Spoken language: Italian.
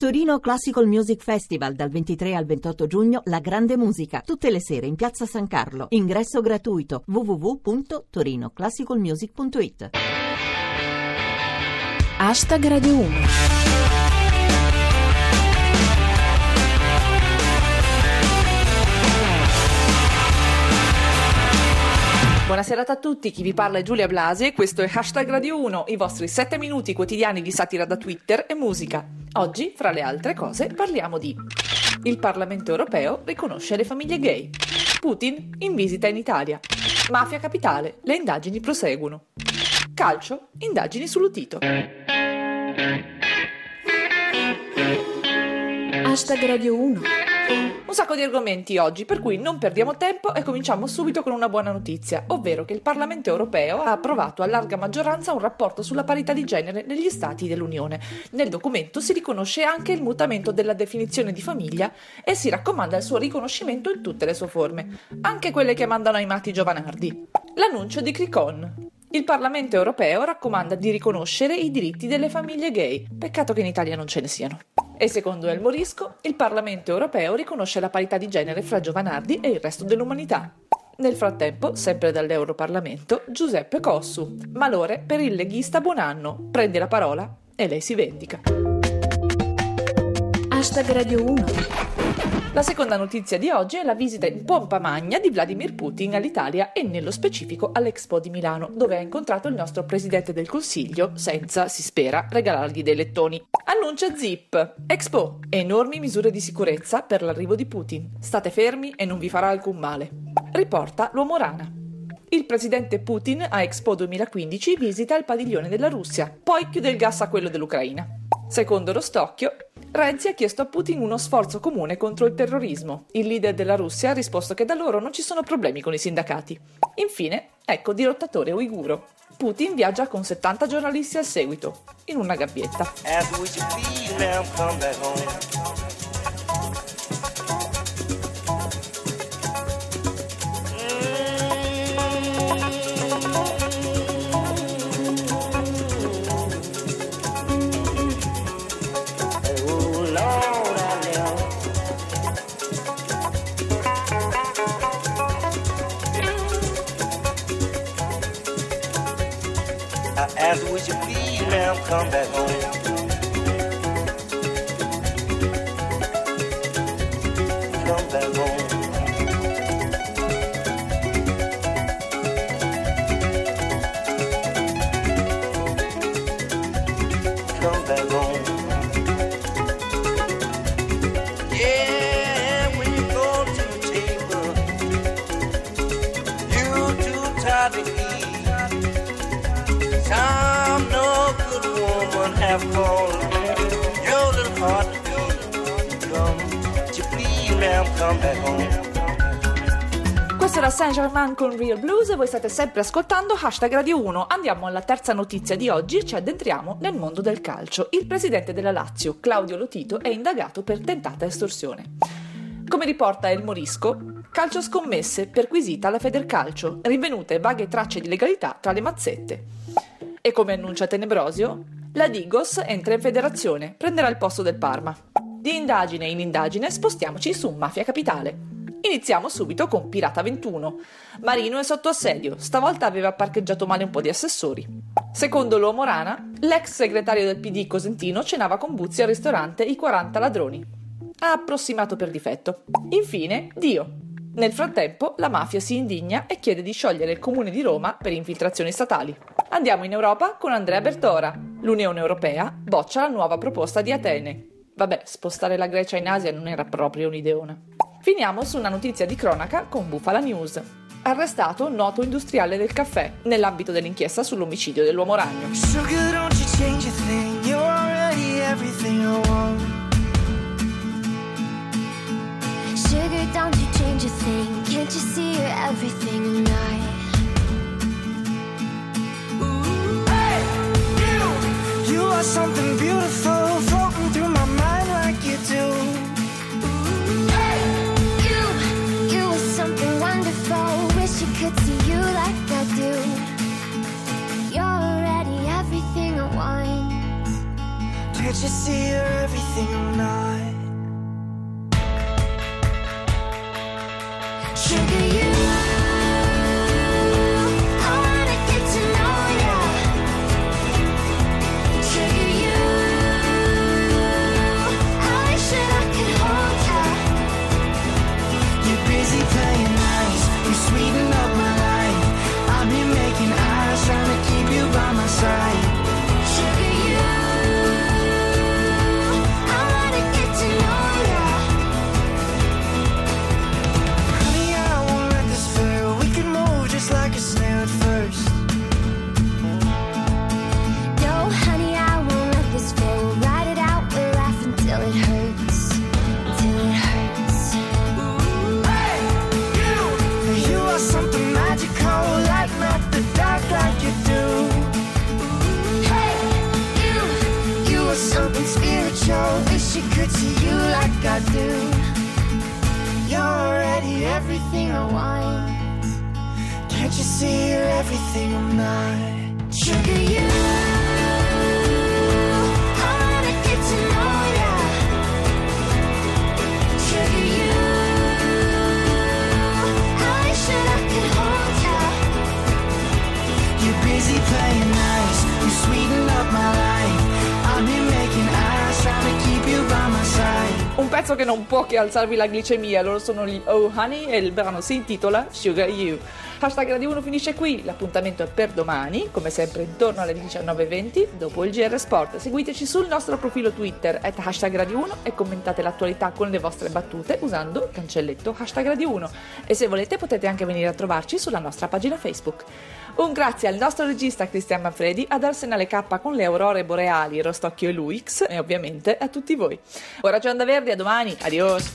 Torino Classical Music Festival dal 23 al 28 giugno La Grande Musica, tutte le sere in Piazza San Carlo. Ingresso gratuito www.torinoclassicalmusic.it. Hashtag Radio 1. Buonasera a tutti, chi vi parla è Giulia Blasi e questo è Hashtag Radio 1, i vostri 7 minuti quotidiani di satira da Twitter e musica. Oggi, fra le altre cose, parliamo di Il Parlamento europeo riconosce le famiglie gay. Putin in visita in Italia. Mafia capitale, le indagini proseguono. Calcio, indagini sull'Utito. Hashtag Radio 1. Un sacco di argomenti oggi, per cui non perdiamo tempo e cominciamo subito con una buona notizia, ovvero che il Parlamento europeo ha approvato a larga maggioranza un rapporto sulla parità di genere negli Stati dell'Unione. Nel documento si riconosce anche il mutamento della definizione di famiglia e si raccomanda il suo riconoscimento in tutte le sue forme, anche quelle che mandano ai matti giovanardi. L'annuncio di Cricon. Il Parlamento europeo raccomanda di riconoscere i diritti delle famiglie gay. Peccato che in Italia non ce ne siano. E secondo El Morisco, il Parlamento europeo riconosce la parità di genere fra Giovanardi e il resto dell'umanità. Nel frattempo, sempre dall'Europarlamento, Giuseppe Cossu. Malore per il leghista Buonanno. Prende la parola e lei si vendica. Hashtag Radio 1. La seconda notizia di oggi è la visita in pompa magna di Vladimir Putin all'Italia e nello specifico all'Expo di Milano, dove ha incontrato il nostro Presidente del Consiglio senza, si spera, regalargli dei lettoni. Annuncia Zip. Expo. Enormi misure di sicurezza per l'arrivo di Putin. State fermi e non vi farà alcun male. Riporta l'uomo rana. Il presidente Putin a Expo 2015 visita il padiglione della Russia, poi chiude il gas a quello dell'Ucraina. Secondo lo Stocchio, Renzi ha chiesto a Putin uno sforzo comune contro il terrorismo. Il leader della Russia ha risposto che da loro non ci sono problemi con i sindacati. Infine, ecco dirottatore uiguro. Putin viaggia con 70 giornalisti al seguito, in una gabbietta. Now come back home. Have fallen. Your little heart to. Come, you please, ma'am, come back home. Questo era Saint Germain con Real Blues voi state sempre ascoltando Hashtag Radio 1. Andiamo alla terza notizia di oggi ci addentriamo nel mondo del calcio. Il presidente della Lazio, Claudio Lotito, è indagato per tentata estorsione. Come riporta El Morisco, calcio scommesse perquisita alla Federcalcio, rinvenute vaghe tracce di legalità tra le mazzette. E come annuncia Tenebrosio, la Digos entra in federazione, prenderà il posto del Parma. Di indagine in indagine spostiamoci su Mafia Capitale. Iniziamo subito con Pirata 21. Marino è sotto assedio, stavolta aveva parcheggiato male un po' di assessori. Secondo l'uomo Rana, l'ex segretario del PD Cosentino cenava con Buzzi al ristorante I 40 ladroni. Ha approssimato per difetto. Infine, Dio. Nel frattempo, la mafia si indigna e chiede di sciogliere il comune di Roma per infiltrazioni statali. Andiamo in Europa con Andrea Bertora. L'Unione Europea boccia la nuova proposta di Atene. Vabbè, spostare la Grecia in Asia non era proprio un'ideona. Finiamo su una notizia di cronaca con Bufala News. Arrestato un noto industriale del caffè nell'ambito dell'inchiesta sull'omicidio dell'uomo ragno. Sugar, don't something beautiful floating through my mind like you do. Hey, You, you are something wonderful. Wish you could see you like I do. You're already everything I want. Can't you see you're everything I'm could Do. You're already everything I want. Can't you see you're everything I'm not? Sugar, you. Pezzo che non può che alzarvi la glicemia, loro sono gli Oh Honey e il brano si intitola Sugar You. Hashtag Radio 1 finisce qui, l'appuntamento è per domani, come sempre intorno alle 19.20, dopo il GR Sport. Seguiteci sul nostro profilo Twitter, at hashtag Radio 1 e commentate l'attualità con le vostre battute usando il cancelletto hashtag Radio 1. E se volete potete anche venire a trovarci sulla nostra pagina Facebook. Un grazie al nostro regista Cristian Manfredi, ad Arsenale K con le aurore boreali, Rostocchio e Luix e ovviamente a tutti voi. Ora c'è Onda Verdi, a domani, adios!